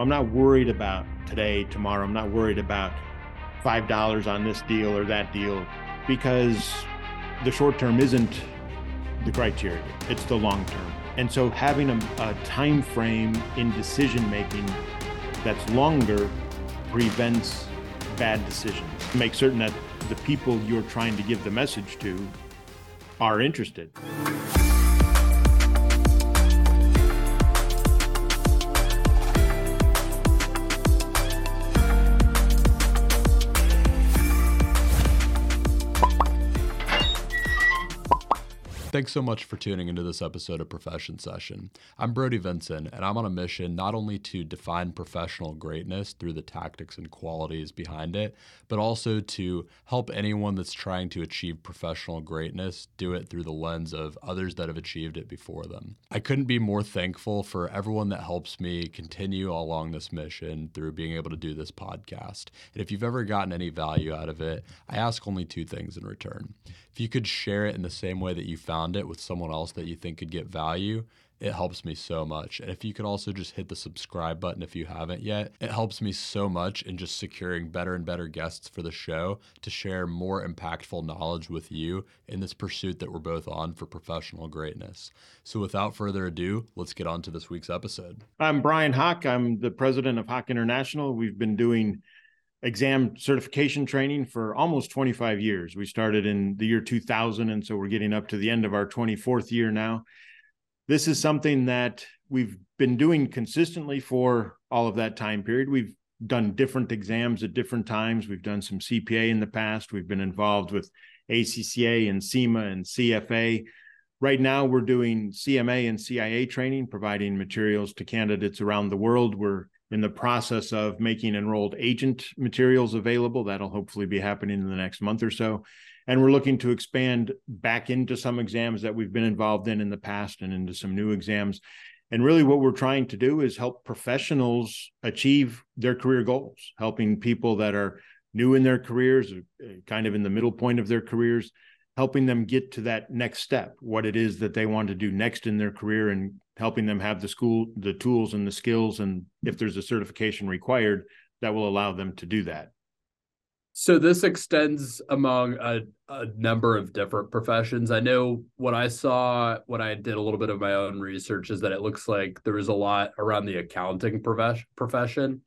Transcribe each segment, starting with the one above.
I'm not worried about today, tomorrow. I'm not worried about $5 on this deal or that deal because the short term isn't the criteria, it's the long term. And so having a, a time frame in decision making that's longer prevents bad decisions. Make certain that the people you're trying to give the message to are interested. Thanks so much for tuning into this episode of Profession Session. I'm Brody Vinson, and I'm on a mission not only to define professional greatness through the tactics and qualities behind it, but also to help anyone that's trying to achieve professional greatness do it through the lens of others that have achieved it before them. I couldn't be more thankful for everyone that helps me continue along this mission through being able to do this podcast. And if you've ever gotten any value out of it, I ask only two things in return. If you could share it in the same way that you found it with someone else that you think could get value, it helps me so much. And if you could also just hit the subscribe button if you haven't yet, it helps me so much in just securing better and better guests for the show to share more impactful knowledge with you in this pursuit that we're both on for professional greatness. So without further ado, let's get on to this week's episode. I'm Brian Hock. I'm the president of Hock International. We've been doing exam certification training for almost 25 years. We started in the year 2000, and so we're getting up to the end of our 24th year now. This is something that we've been doing consistently for all of that time period. We've done different exams at different times. We've done some CPA in the past. We've been involved with ACCA and CIMA and CFA. Right now, we're doing CMA and CIA training, providing materials to candidates around the world. We're in the process of making enrolled agent materials available. That'll hopefully be happening in the next month or so. And we're looking to expand back into some exams that we've been involved in in the past and into some new exams. And really, what we're trying to do is help professionals achieve their career goals, helping people that are new in their careers, kind of in the middle point of their careers, helping them get to that next step, what it is that they want to do next in their career and helping them have the school, the tools and the skills. And if there's a certification required, that will allow them to do that. So this extends among a, a number of different professions. I know what I saw when I did a little bit of my own research is that it looks like there was a lot around the accounting profession.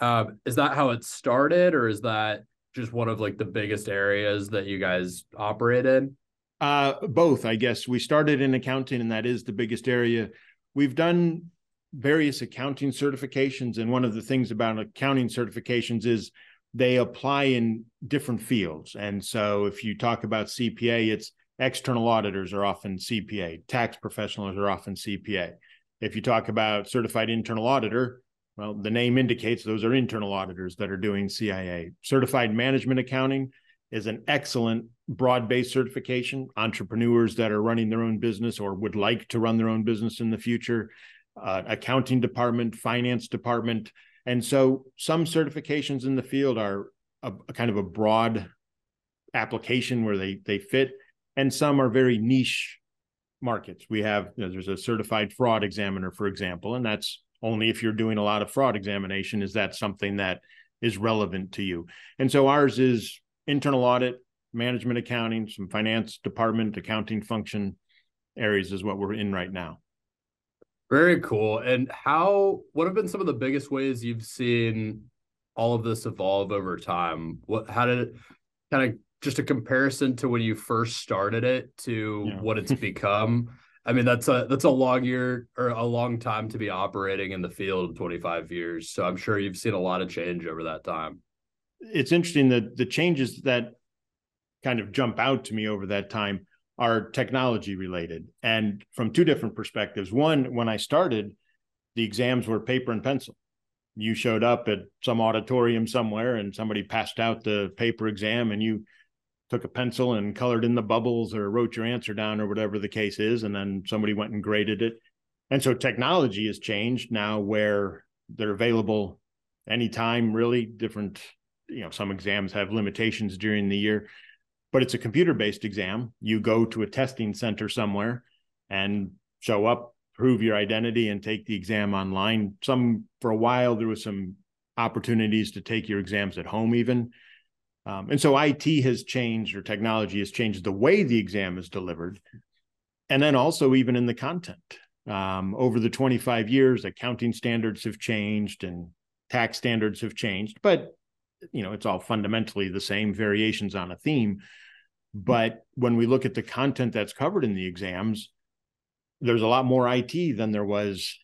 Um, is that how it started, or is that just one of like the biggest areas that you guys operate in? Uh, both, I guess. We started in accounting, and that is the biggest area. We've done various accounting certifications, and one of the things about accounting certifications is they apply in different fields. And so, if you talk about CPA, it's external auditors are often CPA, tax professionals are often CPA. If you talk about certified internal auditor, well, the name indicates those are internal auditors that are doing CIA. Certified management accounting is an excellent broad-based certification. Entrepreneurs that are running their own business or would like to run their own business in the future uh, accounting department finance department. And so some certifications in the field are a, a kind of a broad application where they they fit and some are very niche markets. We have you know, there's a certified fraud examiner for example and that's only if you're doing a lot of fraud examination is that something that is relevant to you and so ours is internal audit, management accounting, some finance department, accounting function areas is what we're in right now. Very cool. And how, what have been some of the biggest ways you've seen all of this evolve over time? What, how did it kind of just a comparison to when you first started it to yeah. what it's become? I mean, that's a that's a long year or a long time to be operating in the field, 25 years. So I'm sure you've seen a lot of change over that time it's interesting that the changes that kind of jump out to me over that time are technology related and from two different perspectives. One, when I started, the exams were paper and pencil. You showed up at some auditorium somewhere and somebody passed out the paper exam and you took a pencil and colored in the bubbles or wrote your answer down or whatever the case is. And then somebody went and graded it. And so technology has changed now where they're available anytime, really different you know some exams have limitations during the year but it's a computer based exam you go to a testing center somewhere and show up prove your identity and take the exam online. Some for a while there was some opportunities to take your exams at home even. Um, and so IT has changed or technology has changed the way the exam is delivered. And then also even in the content. Um, over the 25 years, accounting standards have changed and tax standards have changed, but you know, it's all fundamentally the same variations on a theme. But when we look at the content that's covered in the exams, there's a lot more IT than there was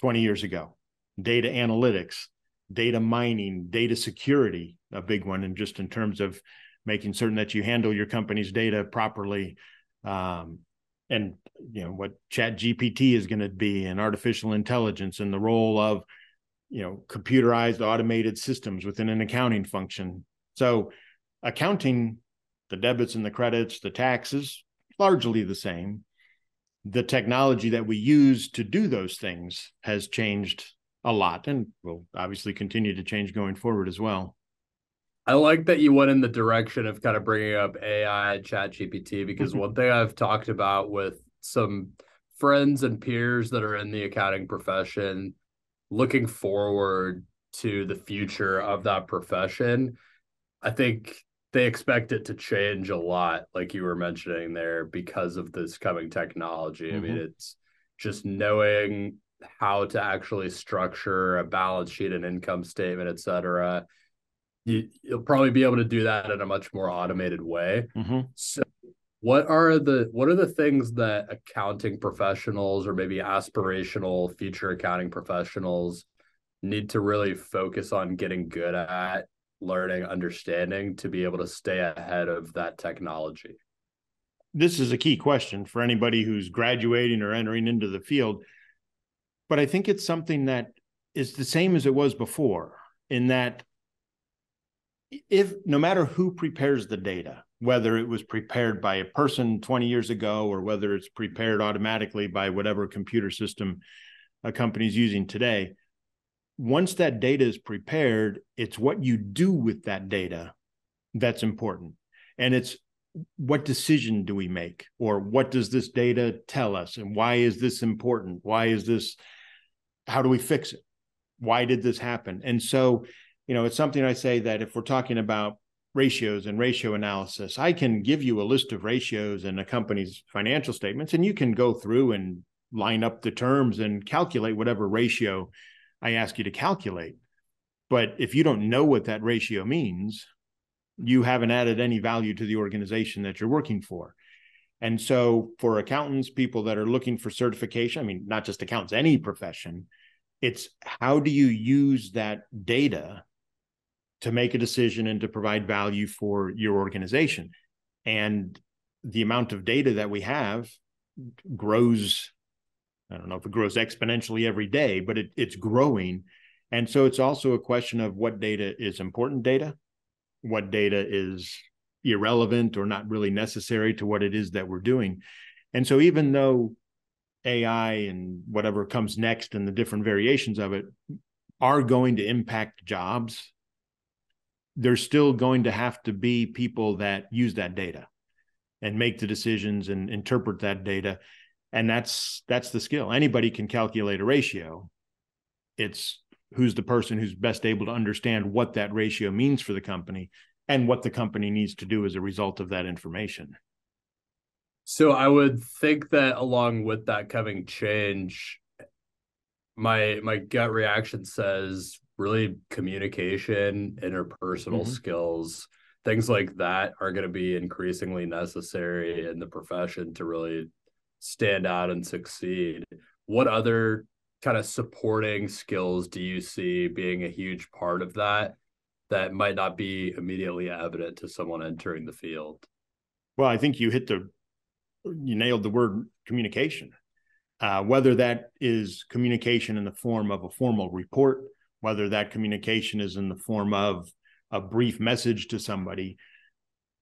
20 years ago. Data analytics, data mining, data security, a big one, and just in terms of making certain that you handle your company's data properly. Um, and you know what chat gpt is going to be and artificial intelligence and the role of you know computerized automated systems within an accounting function so accounting the debits and the credits the taxes largely the same the technology that we use to do those things has changed a lot and will obviously continue to change going forward as well. I like that you went in the direction of kind of bringing up AI chat GPT because mm-hmm. one thing I've talked about with some friends and peers that are in the accounting profession looking forward to the future of that profession, I think they expect it to change a lot, like you were mentioning there, because of this coming technology. Mm-hmm. I mean, mm-hmm. it's just knowing how to actually structure a balance sheet, an income statement, et cetera. You, will probably be able to do that in a much more automated way. Mm-hmm. So, what are the what are the things that accounting professionals or maybe aspirational future accounting professionals need to really focus on getting good at learning, understanding to be able to stay ahead of that technology? This is a key question for anybody who's graduating or entering into the field. But I think it's something that is the same as it was before, in that if no matter who prepares the data, whether it was prepared by a person 20 years ago or whether it's prepared automatically by whatever computer system a company's using today, once that data is prepared, it's what you do with that data that's important. And it's what decision do we make? Or what does this data tell us? And why is this important? Why is this, how do we fix it? Why did this happen? And so, you know, it's something I say that if we're talking about ratios and ratio analysis, I can give you a list of ratios in a company's financial statements, and you can go through and line up the terms and calculate whatever ratio I ask you to calculate. But if you don't know what that ratio means, you haven't added any value to the organization that you're working for. And so, for accountants, people that are looking for certification, I mean, not just accountants, any profession, it's how do you use that data to make a decision and to provide value for your organization? And the amount of data that we have grows I don't know if it grows exponentially every day, but it, it's growing. And so it's also a question of what data is important data, what data is irrelevant or not really necessary to what it is that we're doing. And so even though AI and whatever comes next and the different variations of it are going to impact jobs, there's still going to have to be people that use that data and make the decisions and interpret that data. And that's that's the skill. Anybody can calculate a ratio. It's who's the person who's best able to understand what that ratio means for the company and what the company needs to do as a result of that information. So i would think that along with that coming change my my gut reaction says really communication interpersonal mm-hmm. skills things like that are going to be increasingly necessary in the profession to really stand out and succeed. What other kind of supporting skills do you see being a huge part of that that might not be immediately evident to someone entering the field? Well, I think you hit the you nailed the word communication. Uh, whether that is communication in the form of a formal report, whether that communication is in the form of a brief message to somebody,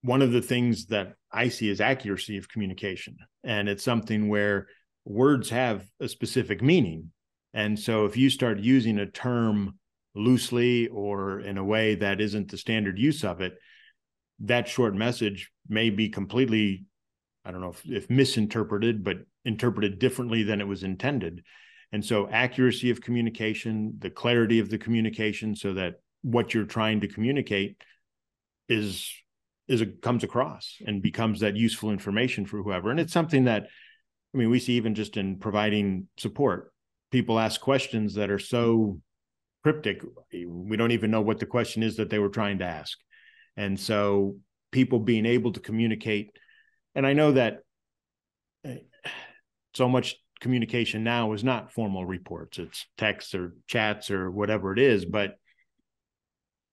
one of the things that I see is accuracy of communication. And it's something where words have a specific meaning. And so if you start using a term loosely or in a way that isn't the standard use of it, that short message may be completely I don't know if, if misinterpreted, but interpreted differently than it was intended. And so accuracy of communication, the clarity of the communication so that what you're trying to communicate is is a, comes across and becomes that useful information for whoever. And it's something that I mean, we see even just in providing support, people ask questions that are so cryptic, we don't even know what the question is that they were trying to ask. And so people being able to communicate, and I know that eh, so much communication now is not formal reports, it's texts or chats or whatever it is, but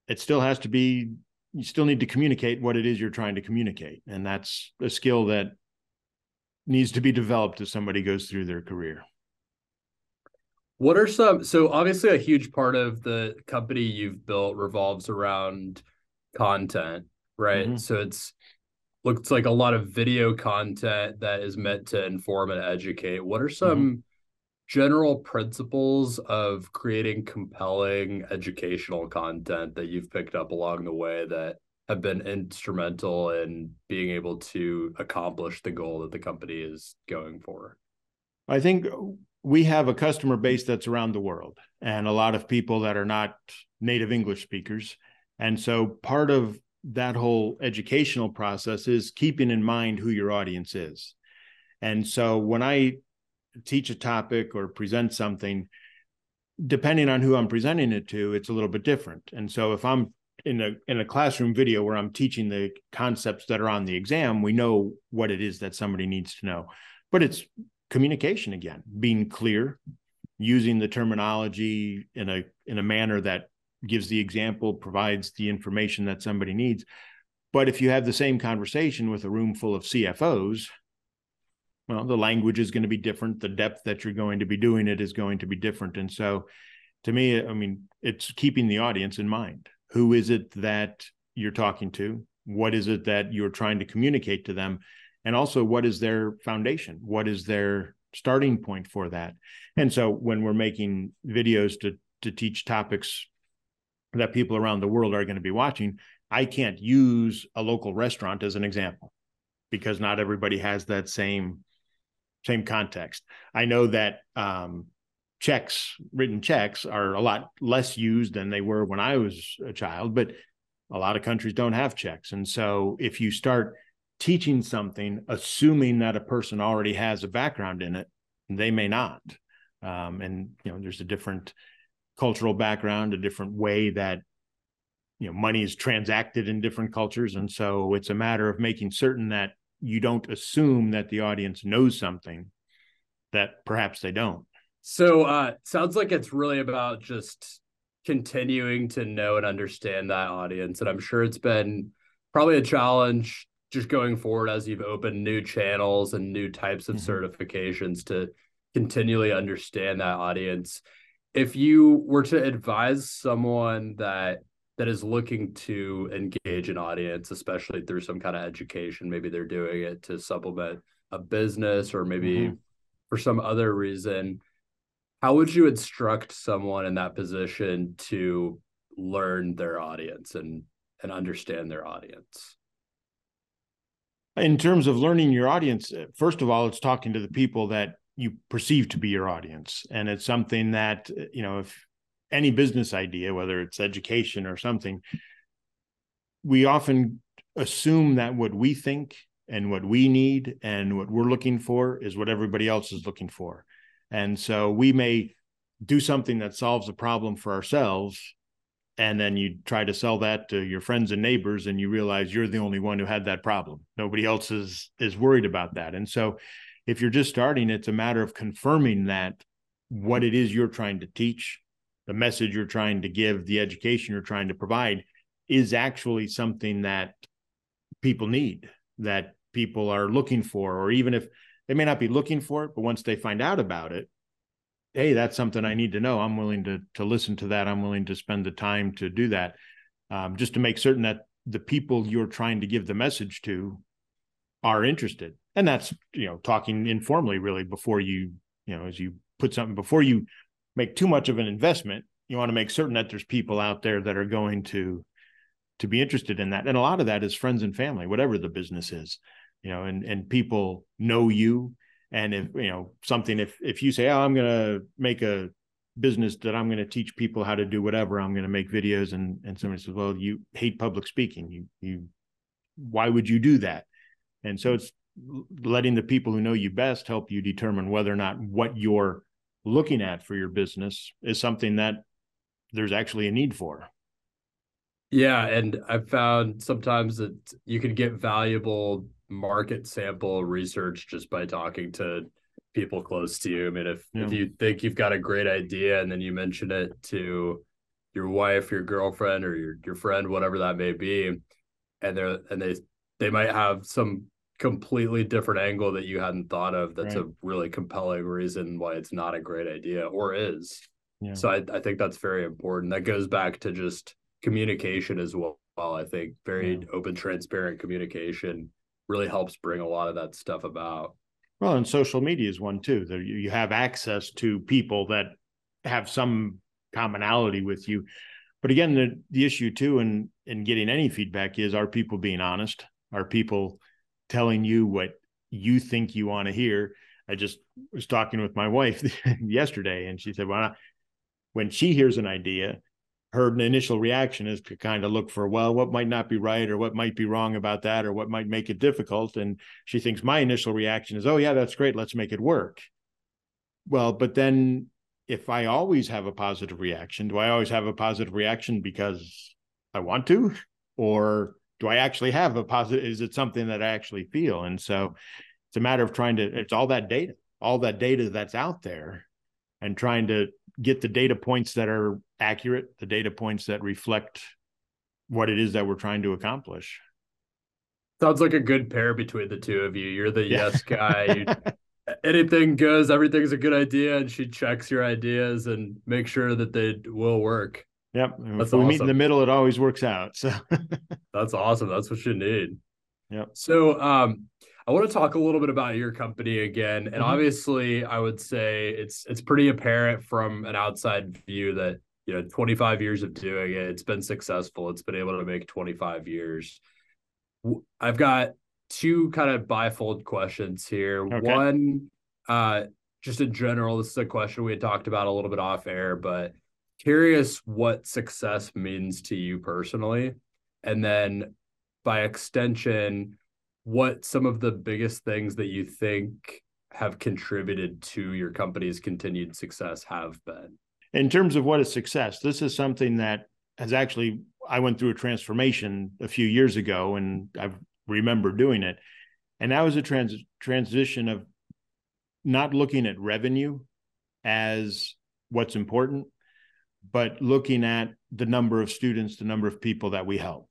it still has to be you still need to communicate what it is you're trying to communicate. And that's a skill that needs to be developed as somebody goes through their career. What are some so obviously a huge part of the company you've built revolves around content right? Mm-hmm. so it's looks like a lot of video content that is meant to inform and educate what are some mm-hmm. general principles of creating compelling educational content that you've picked up along the way that have been instrumental in being able to accomplish the goal that the company is going for? I think we have a customer base that's around the world and a lot of people that are not native English speakers. And so part of that whole educational process is keeping in mind who your audience is. And so when I teach a topic or present something, depending on who I'm presenting it to, it's a little bit different. And so if I'm in a in a classroom video where I'm teaching the concepts that are on the exam, we know what it is that somebody needs to know. But it's communication again, being clear, using the terminology in a in a manner that gives the example, provides the information that somebody needs. But if you have the same conversation with a room full of CFOs, well, the language is going to be different. The depth that you're going to be doing it is going to be different. And so to me, I mean, it's keeping the audience in mind who is it that you're talking to what is it that you're trying to communicate to them and also what is their foundation what is their starting point for that and so when we're making videos to to teach topics that people around the world are going to be watching i can't use a local restaurant as an example because not everybody has that same same context i know that um, checks, written checks, are a lot less used than they were when I was a child, but a lot of countries don't have checks. And so if you start teaching something, assuming that a person already has a background in it, they may not. Um, and you know, there's a different cultural background, a different way that you know money is transacted in different cultures, and so it's a matter of making certain that you don't assume that the audience knows something that perhaps they don't. So uh sounds like it's really about just continuing to know and understand that audience. And I'm sure it's been probably a challenge just going forward as you've opened new channels and new types of mm-hmm. certifications to continually understand that audience. If you were to advise someone that that is looking to engage an audience, especially through some kind of education, maybe they're doing it to supplement a business or maybe mm-hmm. for some other reason, how would you instruct someone in that position to learn their audience and and understand their audience in terms of learning your audience first of all it's talking to the people that you perceive to be your audience and it's something that you know if any business idea whether it's education or something we often assume that what we think and what we need and what we're looking for is what everybody else is looking for and so we may do something that solves a problem for ourselves. And then you try to sell that to your friends and neighbors, and you realize you're the only one who had that problem. Nobody else is is worried about that. And so if you're just starting, it's a matter of confirming that what it is you're trying to teach, the message you're trying to give, the education you're trying to provide is actually something that people need, that people are looking for, or even if they may not be looking for it, but once they find out about it, hey, that's something I need to know. I'm willing to to listen to that. I'm willing to spend the time to do that, um, just to make certain that the people you're trying to give the message to are interested. And that's you know talking informally, really, before you you know as you put something before you make too much of an investment. You want to make certain that there's people out there that are going to to be interested in that. And a lot of that is friends and family, whatever the business is. you know, and and people know you. And if you know something, if if you say, "Oh, I'm going to make a business that I'm going to teach people how to do whatever, I'm going to make videos," and and somebody says, "Well, you hate public speaking. You you why would you do that?" And so hmm. it's letting the people who know you best help you determine whether or not what you're looking at for your business is something that there's actually a need for. Yeah, and I've found sometimes that you can get valuable market sample research just by talking to people close to you. I mean, if yeah. if you think you've got a great idea and then you mention it to your wife, your girlfriend, or your your friend, whatever that may be, and they're and they they might have some completely different angle that you hadn't thought of that's right. a really compelling reason why it's not a great idea or is. Yeah. so I, I think that's very important. That goes back to just communication as well i think. Very yeah. open transparent communication really helps bring a lot of that stuff about. Well and social media is one too. That you have access to people that have some commonality with you. But again the the issue too in in getting any feedback is are people being honest? Are people telling you what you think you want to hear. I just was talking with my wife yesterday, and she said, "Well, when she hears an idea, her initial reaction is to kind of look for, well, what might not be right, or what might be wrong about that, or what might make it difficult." And she thinks my initial reaction is, "Oh, yeah, that's great. Let's make it work." Well, but then if I always have a positive reaction, do I always have a positive reaction because I want to, or do I actually have a positive? Is it something that I actually feel? And so it's a matter of trying to, it's all that data, all that data that's out there and trying to get the data points that are accurate, the data points that reflect what it is that we're trying to accomplish. Sounds like a good pair between the two of you. You're the yeah. yes guy. You, anything goes, everything's a good idea, and she checks your ideas and make sure that they will work. Yep. That's if we awesome. meet in the middle, it always works out. So that's awesome. That's what you need. Yep. So um I want to talk a little bit about your company again. And mm-hmm. obviously I would say it's it's pretty apparent from an outside view that you know 25 years of doing it, it's been successful. It's been able to make 25 years. I've got two kind of bifold questions here. Okay. One uh just in general, this is a question we had talked about a little bit off air, but curious what success means to you personally and then by extension what some of the biggest things that you think have contributed to your company's continued success have been? In terms of what is success this is something that has actually i went through a transformation a few years ago and i remember doing it. And that was a trans- transition of not looking at revenue as what's important but looking at the number of students, the number of people that we help.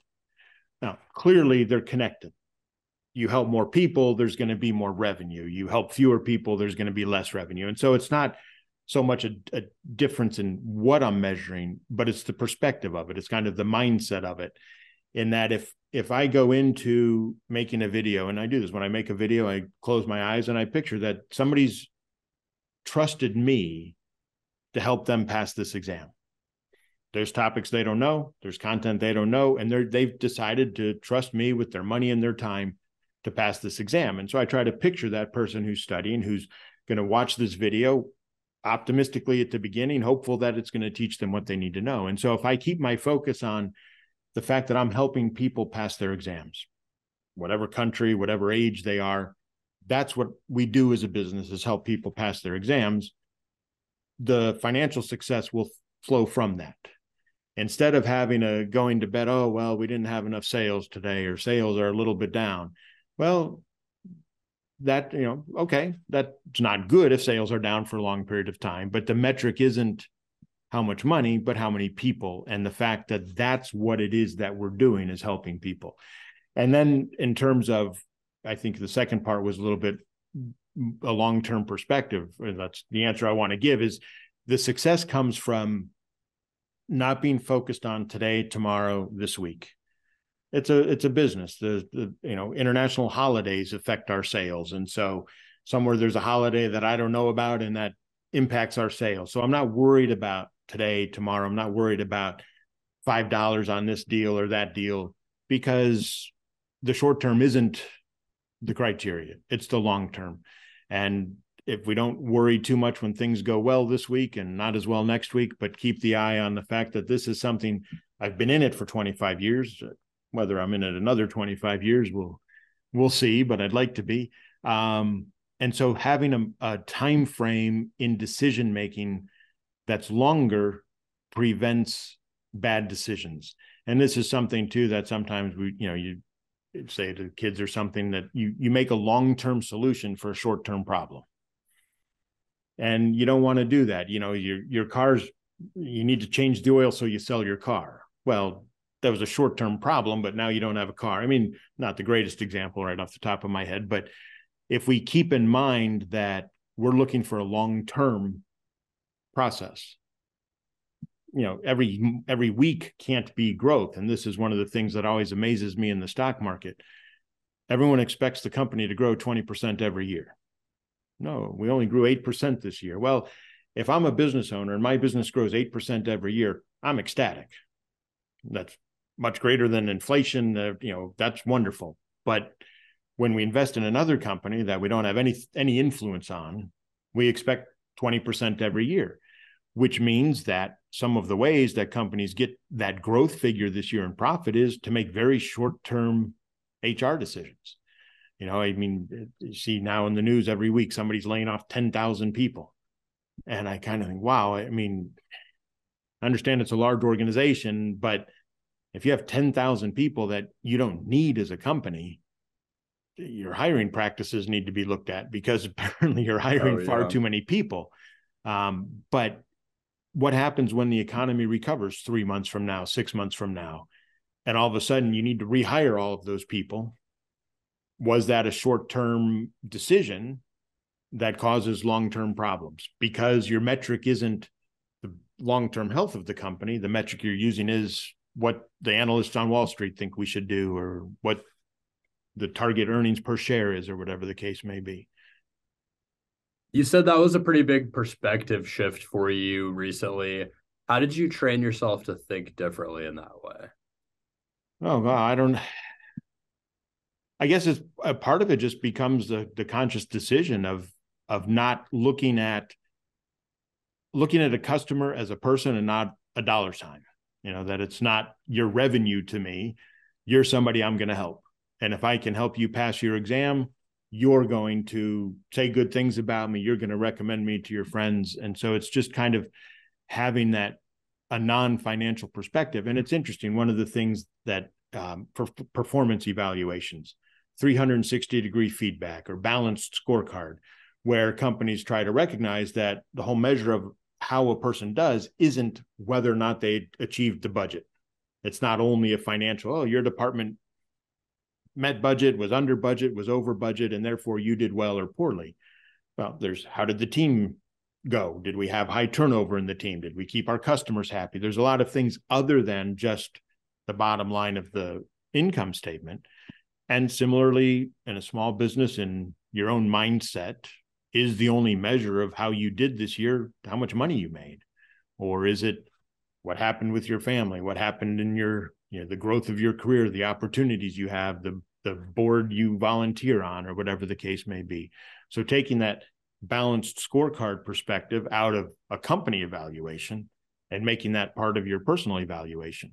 Now, clearly they're connected. You help more people, there's going to be more revenue. You help fewer people, there's going to be less revenue. And so it's not so much a, a, difference in what I'm measuring, but it's the perspective of it. It's kind of the mindset of it. In that if if I go into making a video, and I do this when I make a video, I close my eyes and I picture that somebody's trusted me to help them pass this exam there's topics they don't know there's content they don't know and they're they've decided to trust me with their money and their time to pass this exam. And so i try to picture that person who's studying who's going to watch this video optimistically at the beginning hopeful that it's going to teach them what they need to know. And so if i keep my focus on the fact that i'm helping people pass their exams whatever country whatever age they are that's what we do as a business is help people pass their exams. The financial success will flow from that instead of having a going to bed, oh, well, we didn't have enough sales today or sales are a little bit down. Well, that, you know, okay, that's not good if sales are down for a long period of time, but the metric isn't how much money, but how many people. And the fact that that's what it is that we're doing is helping people. And then in terms of, I think the second part was a little bit a long term perspective. And that's the answer I want to give is the success comes from not being focused on today, tomorrow, this week. It's a it's a business. The the you know international holidays affect our sales, and so somewhere there's a holiday that I don't know about, and that impacts our sales. So I'm not worried about today, tomorrow. I'm not worried about five dollars on this deal or that deal because the short term isn't the criteria. It's the long term. And if we don't worry too much when things go well this week and not as well next week, but keep the eye on the fact that this is something I've been in it for 25 years. Whether I'm in it another 25 years, we'll we'll see, but I'd like to be. Um, and so having a, a time frame in decision making that's longer prevents bad decisions. And this is something too that sometimes we, you know, you say to kids or something that you you make a long-term solution for a short-term problem. And you don't want to do that. You know, your your car's you need to change the oil so you sell your car. Well, that was a short-term problem, but now you don't have a car. I mean, not the greatest example right off the top of my head, but if we keep in mind that we're looking for a long-term process you know every every week can't be growth and this is one of the things that always amazes me in the stock market everyone expects the company to grow 20% every year no we only grew 8% this year. Well if i'm a business owner and my business grows 8% every year i'm ecstatic. That's much greater than inflation uh, you know that's wonderful. But when we invest in another company that we don't have any any influence on we expect 20% every year which means that some of the ways that companies get that growth figure this year in profit is to make very short term HR decisions. You know, I mean, you see now in the news every week somebody's laying off 10,000 people. And I kind of think, wow, I mean, I understand it's a large organization, but if you have 10,000 people that you don't need as a company, your hiring practices need to be looked at because apparently you're hiring oh, yeah. far too many people. Um, but what happens when the economy recovers three months from now, six months from now, and all of a sudden you need to rehire all of those people? Was that a short term decision that causes long term problems? Because your metric isn't the long term health of the company. The metric you're using is what the analysts on Wall Street think we should do, or what the target earnings per share is, or whatever the case may be. You said that was a pretty big perspective shift for you recently. How did you train yourself to think differently in that way? Oh God, I don't. I guess it's a part of it. Just becomes the the conscious decision of of not looking at looking at a customer as a person and not a dollar sign. You know that it's not your revenue to me. You're somebody I'm going to help, and if I can help you pass your exam, you're going to say good things about me you're going to recommend me to your friends and so it's just kind of having that a non-financial perspective and it's interesting one of the things that um, for performance evaluations 360 degree feedback or balanced scorecard where companies try to recognize that the whole measure of how a person does isn't whether or not they achieved the budget it's not only a financial oh your department met budget, was under budget, was over budget, and therefore you did well or poorly. Well, there's how did the team go? Did we have high turnover in the team? Did we keep our customers happy? There's a lot of things other than just the bottom line of the income statement. And similarly, in a small business, in your own mindset, is the only measure of how you did this year, how much money you made? Or is it what happened with your family? What happened in your you know the growth of your career the opportunities you have the the board you volunteer on or whatever the case may be so taking that balanced scorecard perspective out of a company evaluation and making that part of your personal evaluation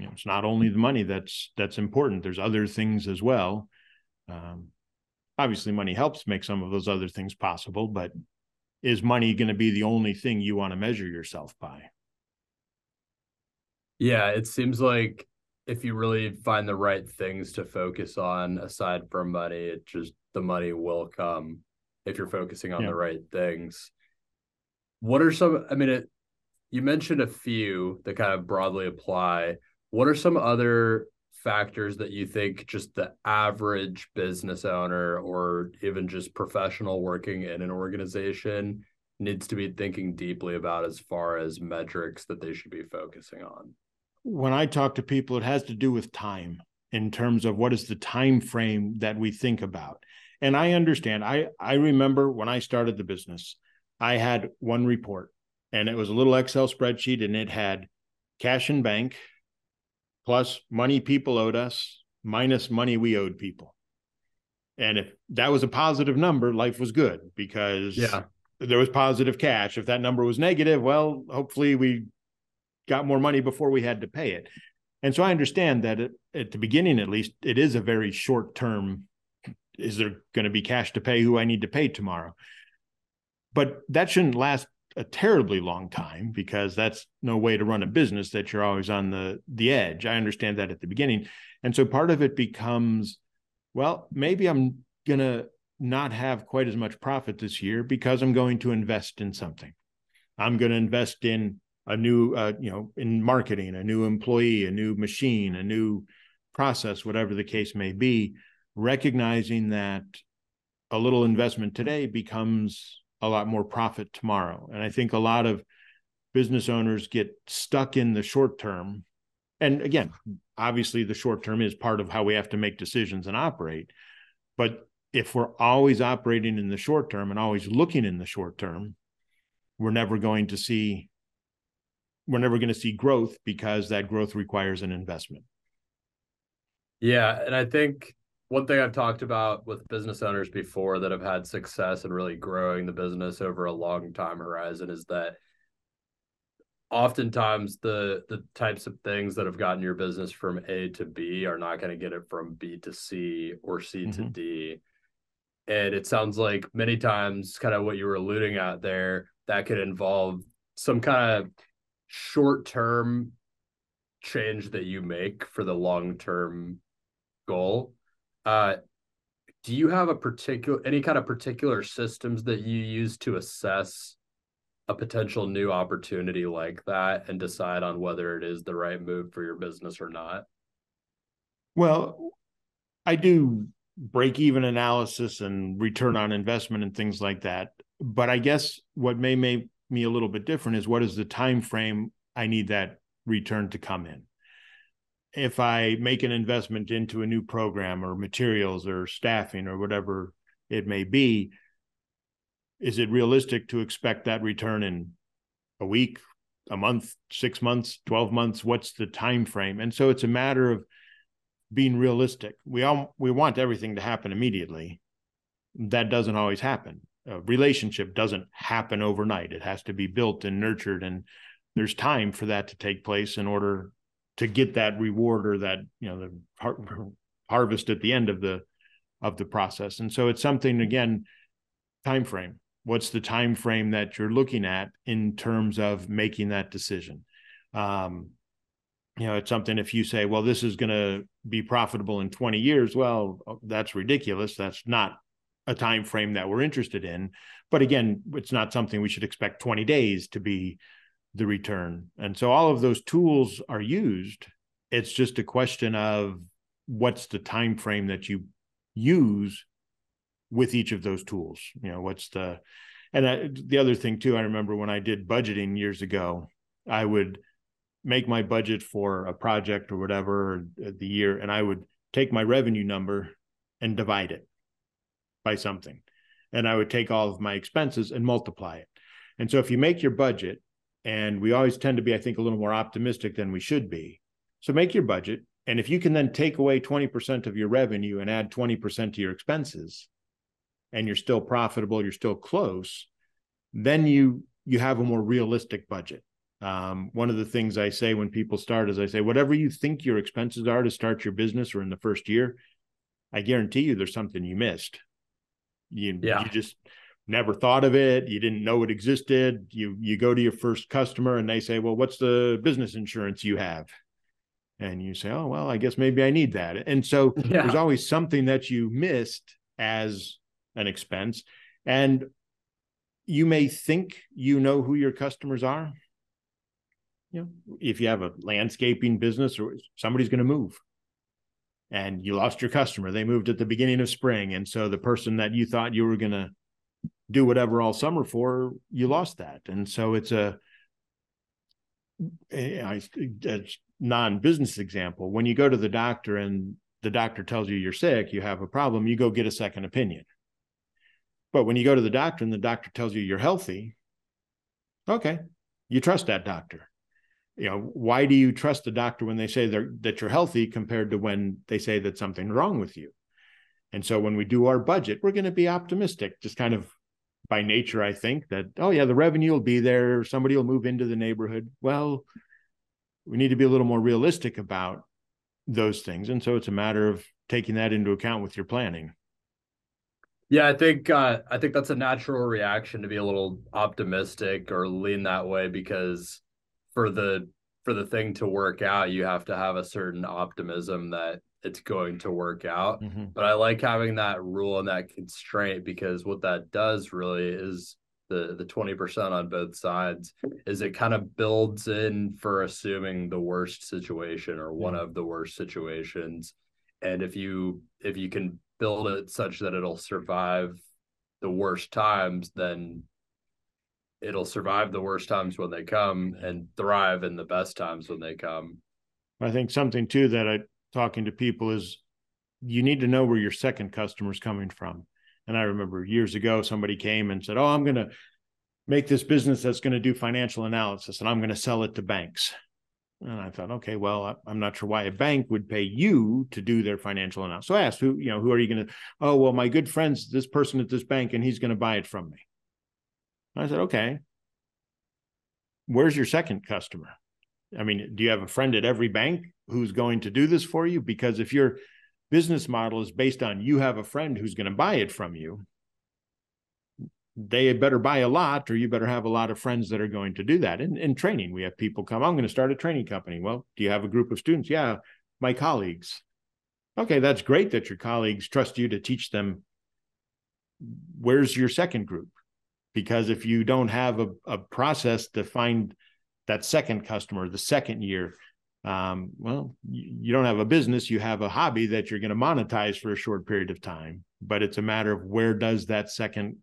you know it's not only the money that's that's important there's other things as well um, obviously money helps make some of those other things possible but is money going to be the only thing you want to measure yourself by yeah, it seems like if you really find the right things to focus on aside from money, it just the money will come if you're focusing on yeah. the right things. What are some I mean it you mentioned a few that kind of broadly apply. What are some other factors that you think just the average business owner or even just professional working in an organization needs to be thinking deeply about as far as metrics that they should be focusing on? when I talk to people, it has to do with time in terms of what is the time frame that we think about. And I understand. I I remember when I started the business, I had one report and it was a little Excel spreadsheet and it had cash in bank plus money people owed us minus money we owed people. And if that was a positive number, life was good because yeah. there was positive cash. If that number was negative, well, hopefully we got more money before we had to pay it. And so I understand that it, at the beginning, at least, it is a very short term. Is there going to be cash to pay who I need to pay tomorrow? But that shouldn't last a terribly long time because that's no way to run a business that you're always on the the edge. I understand that at the beginning. And so part of it becomes well, maybe I'm going to not have quite as much profit this year because I'm going to invest in something. I'm going to invest in a new uh, you know in marketing, a new employee, a new machine, a new process, whatever the case may be, recognizing that a little investment today becomes a lot more profit tomorrow. And I think a lot of business owners get stuck in the short term. And again, obviously the short term is part of how we have to make decisions and operate. But if we're always operating in the short term and always looking in the short term, we're never going to see we're never going to see growth because that growth requires an investment. Yeah, and I think one thing I've talked about with business owners before that have had success and really growing the business over a long time horizon is that oftentimes the the types of things that have gotten your business from A to B are not going to get it from B to C or C mm-hmm. to D. And it sounds like many times kind of what you were alluding at there that could involve some kind of short-term change that you make for the long-term goal uh, do you have a particular any kind of particular systems that you use to assess a potential new opportunity like that and decide on whether it is the right move for your business or not? Well, I do break even analysis and return on investment and things like that. But I guess what may make me a little bit different is what is the time frame I need that return to come in if I make an investment into a new program or materials or staffing or whatever it may be, is it realistic to expect that return in a week, a month, six months, 12 months? What's the time frame? And so it's a matter of being realistic. We all we want everything to happen immediately. That doesn't always happen. A relationship doesn't happen overnight. It has to be built and nurtured and there's time for that to take place in order to get that reward or that you know the har- harvest at the end of the of the process. And so it's something again time frame. What's the time frame that you're looking at in terms of making that decision? Um, you know it's something if you say well this is going to be profitable in 20 years well that's ridiculous. That's not a time frame that we're interested in. But again it's not something we should expect 20 days to be the return. And so all of those tools are used. It's just a question of what's the time frame that you use with each of those tools. You know, what's the and I, the other thing too, I remember when I did budgeting years ago, I would make my budget for a project or whatever uh, the year, and I would take my revenue number and divide it by something. And I would take all of my expenses and multiply it. And so if you make your budget and we always tend to be, I think, a little more optimistic than we should be. So make your budget. And if you can then take away 20% of your revenue and add 20% to your expenses, and you're still profitable, you're still close, then you you have a more realistic budget. Um, one of the things I say when people start is I say, whatever you think your expenses are to start your business or in the first year, I guarantee you there's something you missed. You, yeah. you just never thought of it you didn't know it existed you you go to your first customer and they say well what's the business insurance you have? And you say oh well i guess maybe i need that. And so yeah. there's always something that you missed as an expense. And you may think you know who your customers are. You know if you have a landscaping business or somebody's going to move and you lost your customer they moved at the beginning of spring. And so the person that you thought you were going to do whatever all summer for, you lost that. And so it's a, eh, a, a non-business example. When you go to the doctor and the doctor tells you you're sick, you have a problem, you go get a second opinion. But when you go to the doctor and the doctor tells you you're healthy, okay, you trust that doctor. You know, why do you trust the doctor when they say that you're healthy compared to when they say that something's wrong with you? And so when we do our budget, we're going to be optimistic, just kind of by nature, I think that, oh, yeah, the revenue will be there. Somebody will move into the neighborhood. Well, we need to be a little more realistic about those things. And so it's a matter of taking that into account with your planning. Yeah, I think uh, I think that's a natural reaction to be a little optimistic or lean that way because for the for the thing to work out, you have to have a certain optimism that it's going to work out. Mm-hmm. But I like having that rule and that constraint because what that does really is the the 20% on both sides is it kind of builds in for assuming the worst situation or one of the worst situations. And if you if you can build it such that it'll survive the worst times, then it'll survive the worst times when they come and thrive in the best times when they come. I think something too that I talking to people is you need to know where your second customer is coming from. And I remember years ago, somebody came and said, Oh, I'm going to make this business that's going to do financial analysis and I'm going to sell it to banks. And I thought, okay, well, I'm not sure why a bank would pay you to do their financial analysis. So I asked, who, you know, who are you going to? Oh, well, my good friend's this person at this bank, and he's going to buy it from me. I said, okay. Where's your second customer? I mean, do you have a friend at every bank who's going to do this for you? Because if your business model is based on you have a friend who's going to buy it from you, they better buy a lot or you better have a lot of friends that are going to do that. In, in training, we have people come, I'm going to start a training company. Well, do you have a group of students? Yeah, my colleagues. Okay, that's great that your colleagues trust you to teach them. Where's your second group? Because if you don't have a, a process to find that second customer the second year um, well you don't have a business you have a hobby that you're going to monetize for a short period of time but it's a matter of where does that second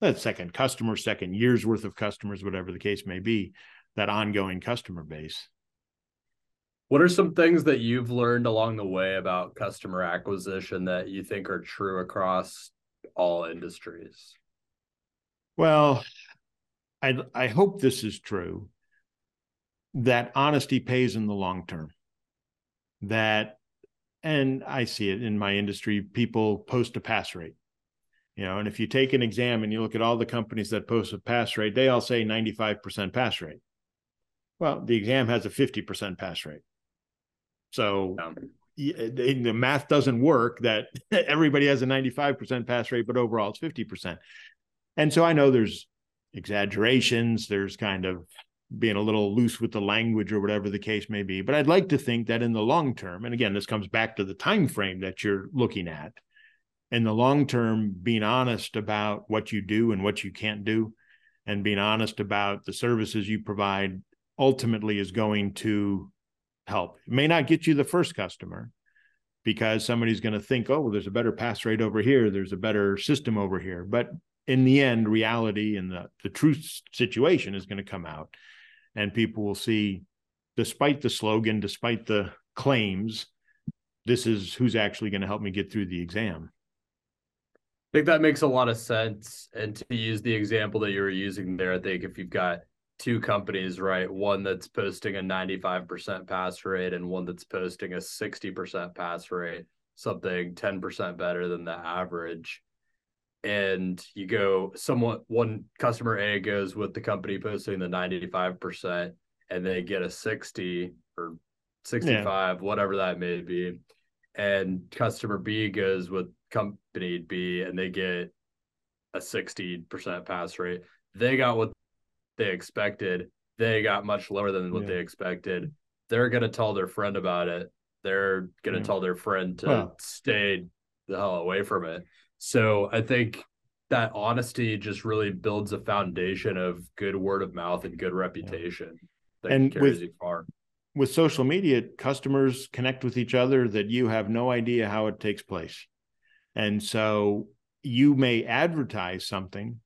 that second customer second year's worth of customers whatever the case may be that ongoing customer base. What are some things that you've learned along the way about customer acquisition that you think are true across all industries? Well i i hope this is true that honesty pays in the long term. That, and I see it in my industry, people post a pass rate. You know, and if you take an exam and you look at all the companies that post a pass rate, they all say 95% pass rate. Well, the exam has a 50% pass rate. So eh, the math doesn't work that everybody has a 95% pass rate, but overall it's 50%. And so I know there's exaggerations, there's kind of being a little loose with the language or whatever the case may be but i'd like to think that in the long term and again this comes back to the time frame that you're looking at in the long term being honest about what you do and what you can't do and being honest about the services you provide ultimately is going to help. It may not get you the first customer because somebody's going to think oh well, there's a better pass rate over here there's a better system over here but in the end reality and the, the truth situation is going to come out and people will see despite the slogan despite the claims this is who's actually going to help me get through the exam. I think that makes a lot of sense and to use the example that you were using there i think if you've got two companies right one that's posting a 95% pass rate and one that's posting a 60% pass rate something 10% better than the average and you go somewhat one customer A goes with the company posting the 95% and they get a 60 or 65, yeah. whatever that may be. And customer B goes with company B and they get a 60% pass rate. They got what they expected. They got much lower than what yeah. they expected. They're going to tell their friend about it. They're going to yeah. tell their friend to well, stay the hell away from it. So I think that honesty just really builds a foundation of good word of mouth and good reputation that and carries with, you far. With social media, customers connect with each other that you have no idea how it takes place. And so you may advertise something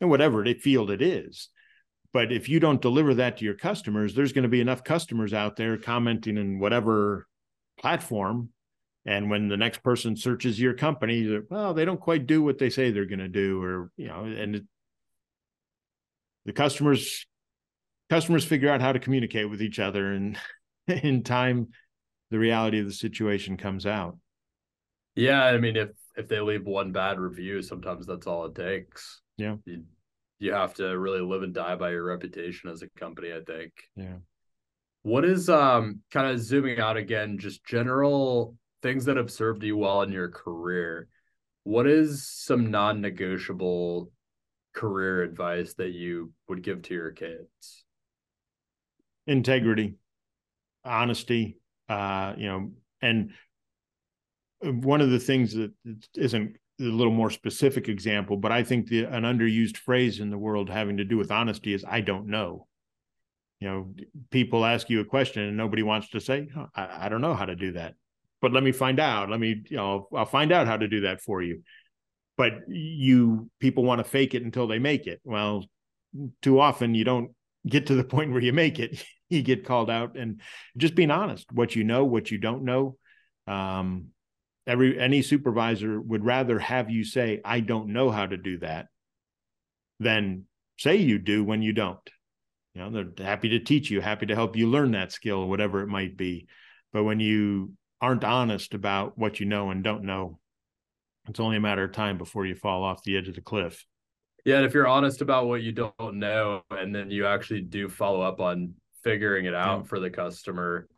in whatever field it is. But if you don't deliver that to your customers, there's going to be enough customers out there commenting in whatever platform and when the next person searches your company well they don't quite do what they say they're going to do or you know and it, the customers customers figure out how to communicate with each other and in time the reality of the situation comes out yeah i mean if if they leave one bad review, sometimes that's all it takes. Yeah. You, you have to really live and die by your reputation as a company, I think. Yeah. What is um kind of zooming out again, just general things that have served you well in your career? What is some non-negotiable career advice that you would give to your kids? Integrity, honesty, uh, you know, and one of the things that isn't a little more specific example, but I think the, an underused phrase in the world having to do with honesty is "I don't know." You know, people ask you a question and nobody wants to say, I, "I don't know how to do that," but let me find out. Let me, you know, I'll find out how to do that for you. But you people want to fake it until they make it. Well, too often you don't get to the point where you make it. you get called out, and just being honest, what you know, what you don't know. Um, every any supervisor would rather have you say i don't know how to do that than say you do when you don't you know they're happy to teach you happy to help you learn that skill whatever it might be but when you aren't honest about what you know and don't know it's only a matter of time before you fall off the edge of the cliff yeah and if you're honest about what you don't know and then you actually do follow up on figuring it out yeah. for the customer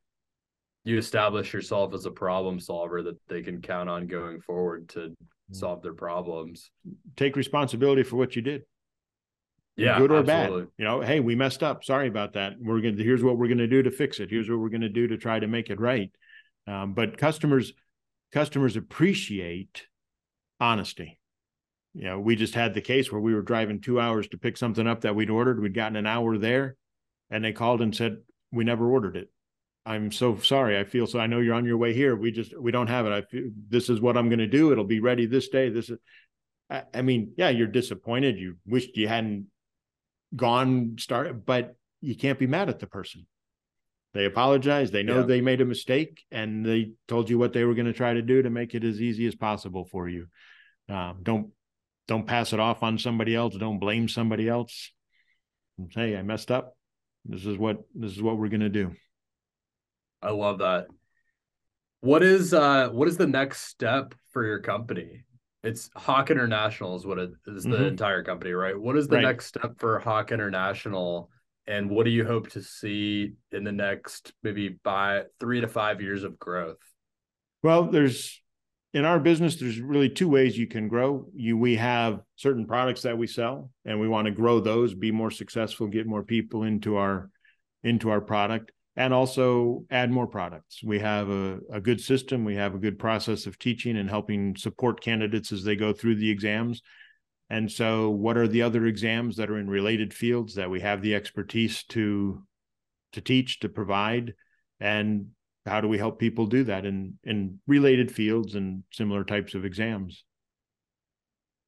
you establish yourself as a problem solver that they can count on going forward to mm. solve their problems. Take responsibility for what you did. Yeah, good or absolutely. bad. You know, hey, we messed up. Sorry about that. We're gonna. Here's what we're gonna do to fix it. Here's what we're gonna do to try to make it right. Um, but customers, customers appreciate honesty. You know, we just had the case where we were driving two hours to pick something up that we'd ordered. We'd gotten an hour there, and they called and said we never ordered it. I'm so sorry. I feel so. I know you're on your way here. We just we don't have it. I feel this is what I'm going to do. It'll be ready this day. This is. I, I mean, yeah, you're disappointed. You wished you hadn't gone start, but you can't be mad at the person. They apologize. They know yeah. they made a mistake, and they told you what they were going to try to do to make it as easy as possible for you. Um, don't don't pass it off on somebody else. Don't blame somebody else. Hey, I messed up. This is what this is what we're going to do. I love that. What is uh what is the next step for your company? It's Hock International is what it is the mm-hmm. entire company, right? What is the right. next step for Hock International? And what do you hope to see in the next maybe by three to five years of growth? Well, there's in our business, there's really two ways you can grow. You we have certain products that we sell and we want to grow those, be more successful, get more people into our into our product and also add more products. We have a, a good system. We have a good process of teaching and helping support candidates as they go through the exams. And so, what are the other exams that are in related fields that we have the expertise to to teach, to provide, and how do we help people do that in in related fields and similar types of exams?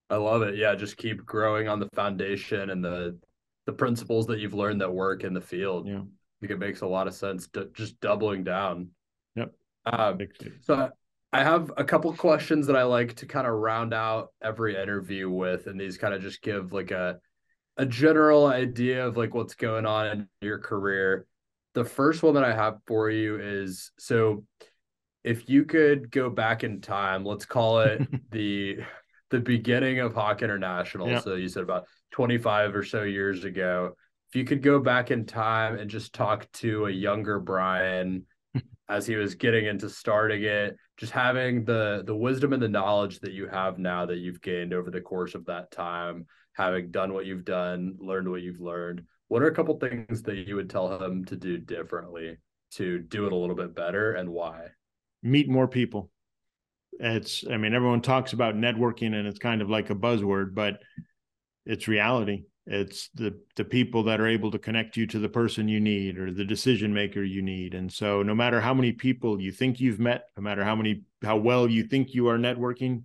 I love it. Yeah, just keep growing on the foundation and the the principles that you've learned that work in the field. Yeah I think it makes a lot of sense. To, just doubling down. Yep. Um, so I have a couple questions that I like to kind of round out every interview with, and these kind of just give like a a general idea of like what's going on in your career. The first one that I have for you is so if you could go back in time, let's call it the the beginning of Hock International. Yep. So you said about 25 or so years ago if you could go back in time and just talk to a younger Brian as he was getting into starting it, just having the the wisdom and the knowledge that you have now that you've gained over the course of that time, having done what you've done, learned what you've learned, what are a couple things that you would tell him to do differently to do it a little bit better and why? Meet more people. It's I mean everyone talks about networking and it's kind of like a buzzword, but it's reality it's the the people that are able to connect you to the person you need or the decision maker you need. And so no matter how many people you think you've met no matter how many how well you think you are networking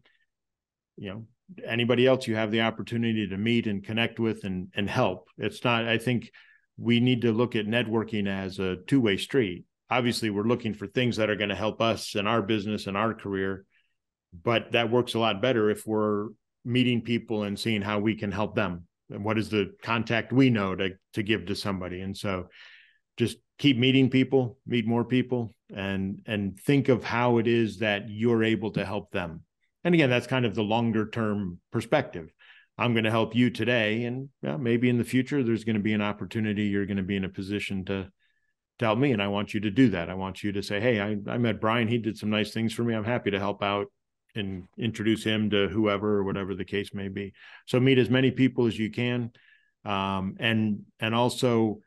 you know anybody else you have the opportunity to meet and connect with and and help. It's not i think we need to look at networking as a two-way street. Obviously we're looking for things that are going to help us in our business and our career but that works a lot better if we're meeting people and seeing how we can help them what is the contact we know to to give to somebody and so just keep meeting people meet more people and and think of how it is that you're able to help them and again, that's kind of the longer term perspective. I'm going to help you today, and maybe in the future there's going to be an opportunity. You're going to be in a position to to help me, and I want you to do that. I want you to say, "Hey, I, I met Brian. He did some nice things for me. I'm happy to help out and introduce him to whoever or whatever the case may be." So meet as many people as you can, um, and and also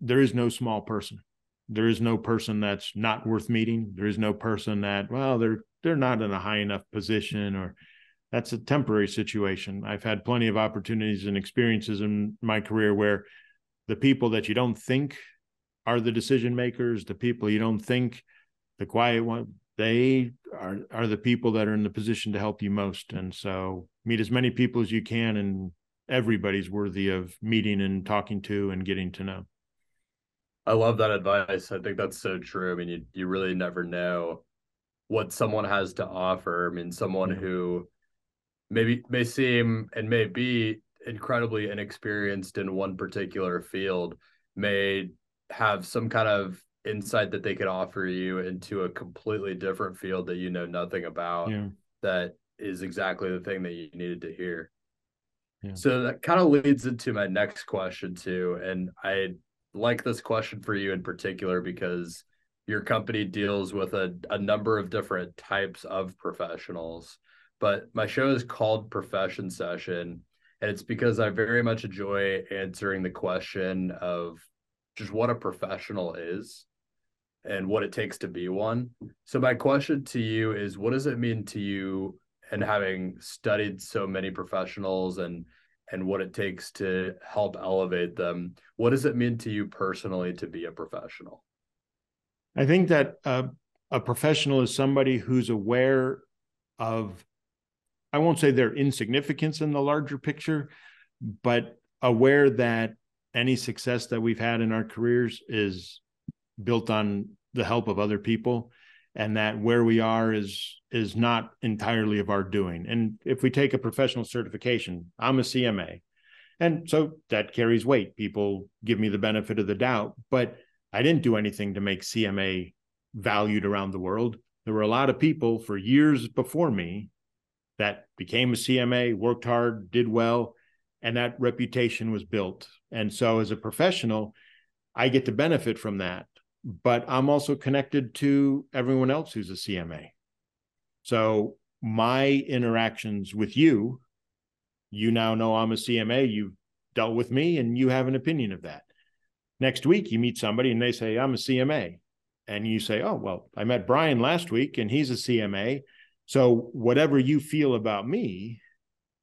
there is no small person. There is no person that's not worth meeting. There is no person that well they're they're not in a high enough position or that's a temporary situation. I've had plenty of opportunities and experiences in my career where the people that you don't think are the decision makers, the people you don't think the quiet one, they are are the people that are in the position to help you most. And so meet as many people as you can and everybody's worthy of meeting and talking to and getting to know. I love that advice. I think that's so true. I mean, you you really never know what someone has to offer. I mean, someone who maybe may seem and may be incredibly inexperienced in one particular field may have some kind of insight that they could offer you into a completely different field that you know nothing about yeah. that is exactly the thing that you needed to hear. Yeah. So that kind of leads into my next question too and I like this question for you in particular because your company deals with a, a number of different types of professionals but my show is called profession session and it's because I very much enjoy answering the question of just what a professional is and what it takes to be one. So my question to you is what does it mean to you and having studied so many professionals and and what it takes to help elevate them, what does it mean to you personally to be a professional? I think that uh, a professional is somebody who's aware of I won't say their insignificance in the larger picture, but aware that any success that we've had in our careers is built on the help of other people and that where we are is is not entirely of our doing. And if we take a professional certification i'm a cma and so that carries weight. People give me the benefit of the doubt but i didn't do anything to make cma valued around the world. There were a lot of people for years before me that became a CMA, worked hard, did well, and that reputation was built. And so as a professional, I get to benefit from that. But I'm also connected to everyone else who's a CMA. So my interactions with you, you now know I'm a CMA, you've dealt with me, and you have an opinion of that. Next week, you meet somebody and they say, I'm a CMA. And you say, Oh, well, I met Brian last week and he's a CMA so whatever you feel about me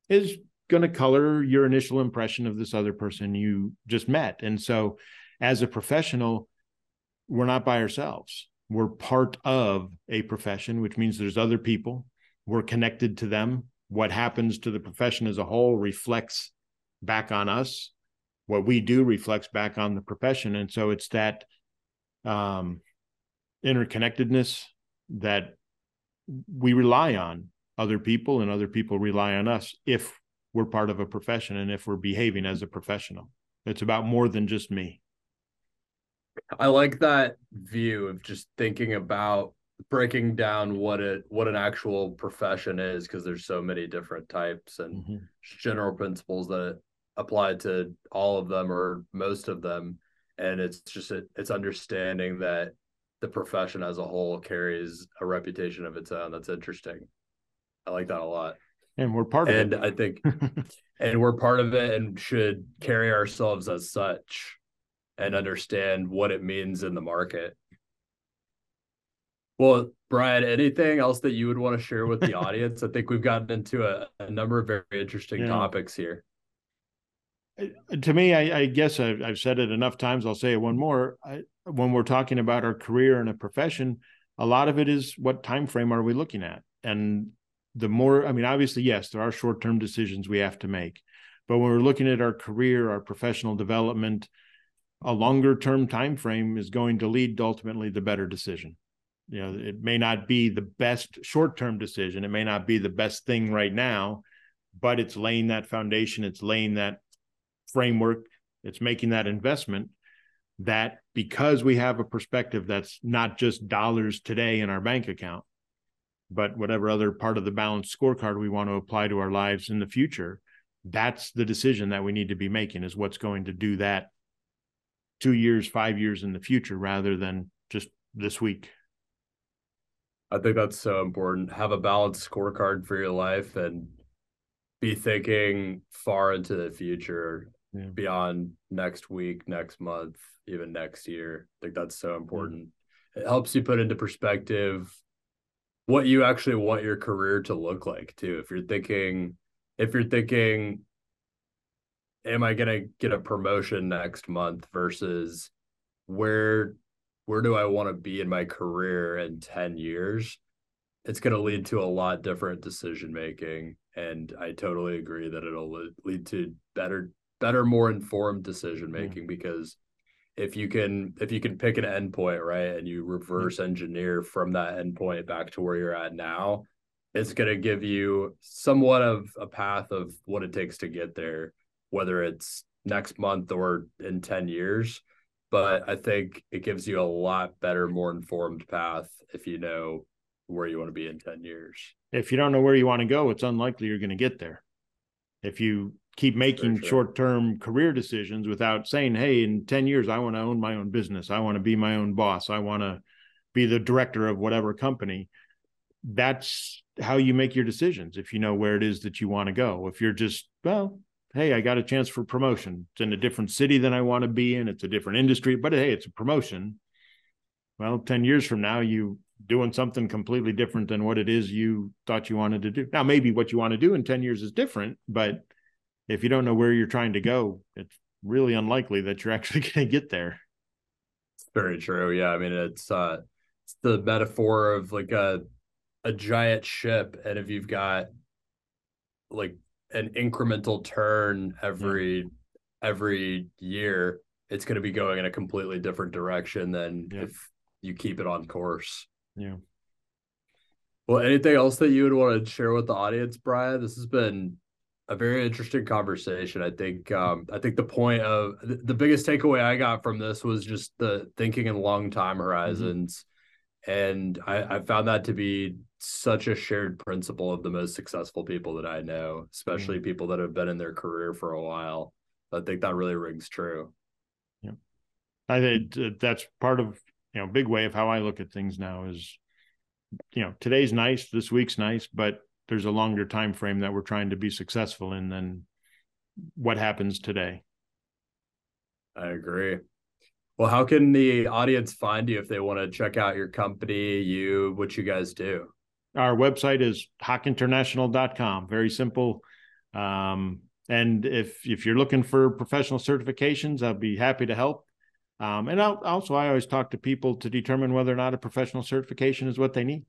is going to color your initial impression of this other person you just met. And so as a professional, we're not by ourselves. We're part of a profession, which means there's other people. We're connected to them. What happens to the profession as a whole reflects back on us. What we do reflects back on the profession. And so it's that um, interconnectedness that we rely on other people and other people rely on us if we're part of a profession and if we're behaving as a professional. It's about more than just me. I like that view of just thinking about breaking down what it what an actual profession is because there's so many different types and mm-hmm. general principles that apply to all of them or most of them and it's just it's understanding that the profession as a whole carries a reputation of its own. That's interesting. I like that a lot. And we're part of and it. And I think and we're part of it and should carry ourselves as such and understand what it means in the market. Well, Brian, anything else that you would want to share with the audience? I think we've gotten into a, a number of very interesting yeah. topics here. To me, I, I guess I've, I've, said it enough times. I'll say it one more. I, when we're talking about our career and a profession, a lot of it is what time frame are we looking at? And the more, I mean, obviously, yes, there are short-term decisions we have to make. But when we're looking at our career, our professional development, a longer term time frame is going to lead to ultimately the better decision. You know, it may not be the best short-term decision. It may not be the best thing right now, but it's laying that foundation, it's laying that framework, it's making that investment that because we have a perspective that's not just dollars today in our bank account, but whatever other part of the balanced scorecard we want to apply to our lives in the future, that's the decision that we need to be making is what's going to do that two years, five years in the future rather than just this week. I think that's so important. Have a balanced scorecard for your life and be thinking far into the future yeah. beyond next week, next month, even next year. I think that's so important. It helps you put into perspective what you actually want your career to look like too. If you're thinking, if you're thinking, am I gonna get a promotion next month versus where where do I want to be in my career in 10 years? It's going to lead to a lot different decision making and I totally agree that it'll lead to better better more informed hmm. decision making yeah. because if you can if you can pick an endpoint right and you mm-hmm. reverse engineer from that endpoint back to where you're at now it's going to give you somewhat of a path of what it takes to get there whether it's next month or in 10 years. But i think it gives you a lot better more informed path if you know where you want to be in 10 years. If you don't know where you want to go it's unlikely you're going to get there. If you keep making short-term career decisions without saying, "Hey, in 10 years I want to own my own business. I want to be my own boss. I want to be the director of whatever company." That's how you make your decisions if you know where it is that you want to go. If you're just, well, hey, I got a chance for promotion. It's in a different city than I want to be in. It's a different industry, but hey, it's a promotion. Well, 10 years from now, you doing something completely different than what it is you thought you wanted to do. Now, maybe what you want to do in 10 years is different, but if you don't know where you're trying to go, it's really unlikely that you're actually going to get there. It's very true. Yeah, I mean it's uh it's the metaphor of like a a giant ship and if you've got like an incremental turn every yeah. every year, it's going to be going in a completely different direction than yeah. if you keep it on course. Yeah. Well, anything else that you would want to share with the audience, Brian? This has been a very interesting conversation. I think um, I think the point of the biggest takeaway I got from this was just the thinking in long time mm-hmm. horizons. Mm-hmm. And I, I found that to be such a shared principle of the most successful people that I know, especially mm-hmm. people that have been in their career for a while. I think that really rings true. Yeah. I think that's part of, you know, big way of how I look at things now is, you know, today's nice, this week's nice, but there's a longer time frame that we're trying to be successful in than what happens today. I agree. Well, how can the audience find you if they want to check out your company, you, what you guys do? Our website is hockinternational.com. Very simple. Um, and if if you're looking for professional certifications, I'll be happy to help. Um, and I'll, also, I always talk to people to determine whether or not a professional certification is what they need.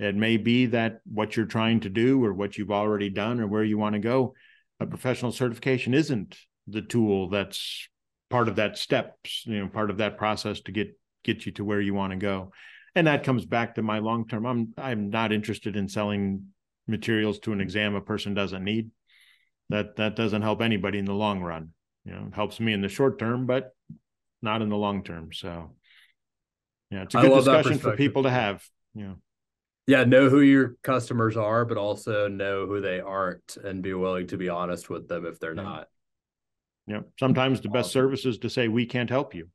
It may be that what you're trying to do or what you've already done or where you want to go, a professional certification isn't the tool that's part of that steps, you know, part of that process to get get you to where you want to go. And that comes back to my long term. I'm I'm not interested in selling materials to an exam a person doesn't need. That that doesn't help anybody in the long run. You know, it helps me in the short term, but not in the long term. So yeah, it's a good discussion for people to have. You know yeah know who your customers are but also know who they aren't and be willing to be honest with them if they're not. Yeah sometimes the best service is to say we can't help you.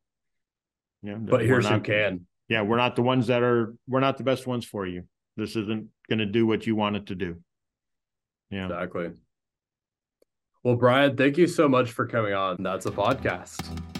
Yeah but here's not, who can. Yeah we're not the ones that are we're not the best ones for you. This isn't going to do what you want it to do. Yeah. Exactly. Well brian thank you so much for coming on. That's a podcast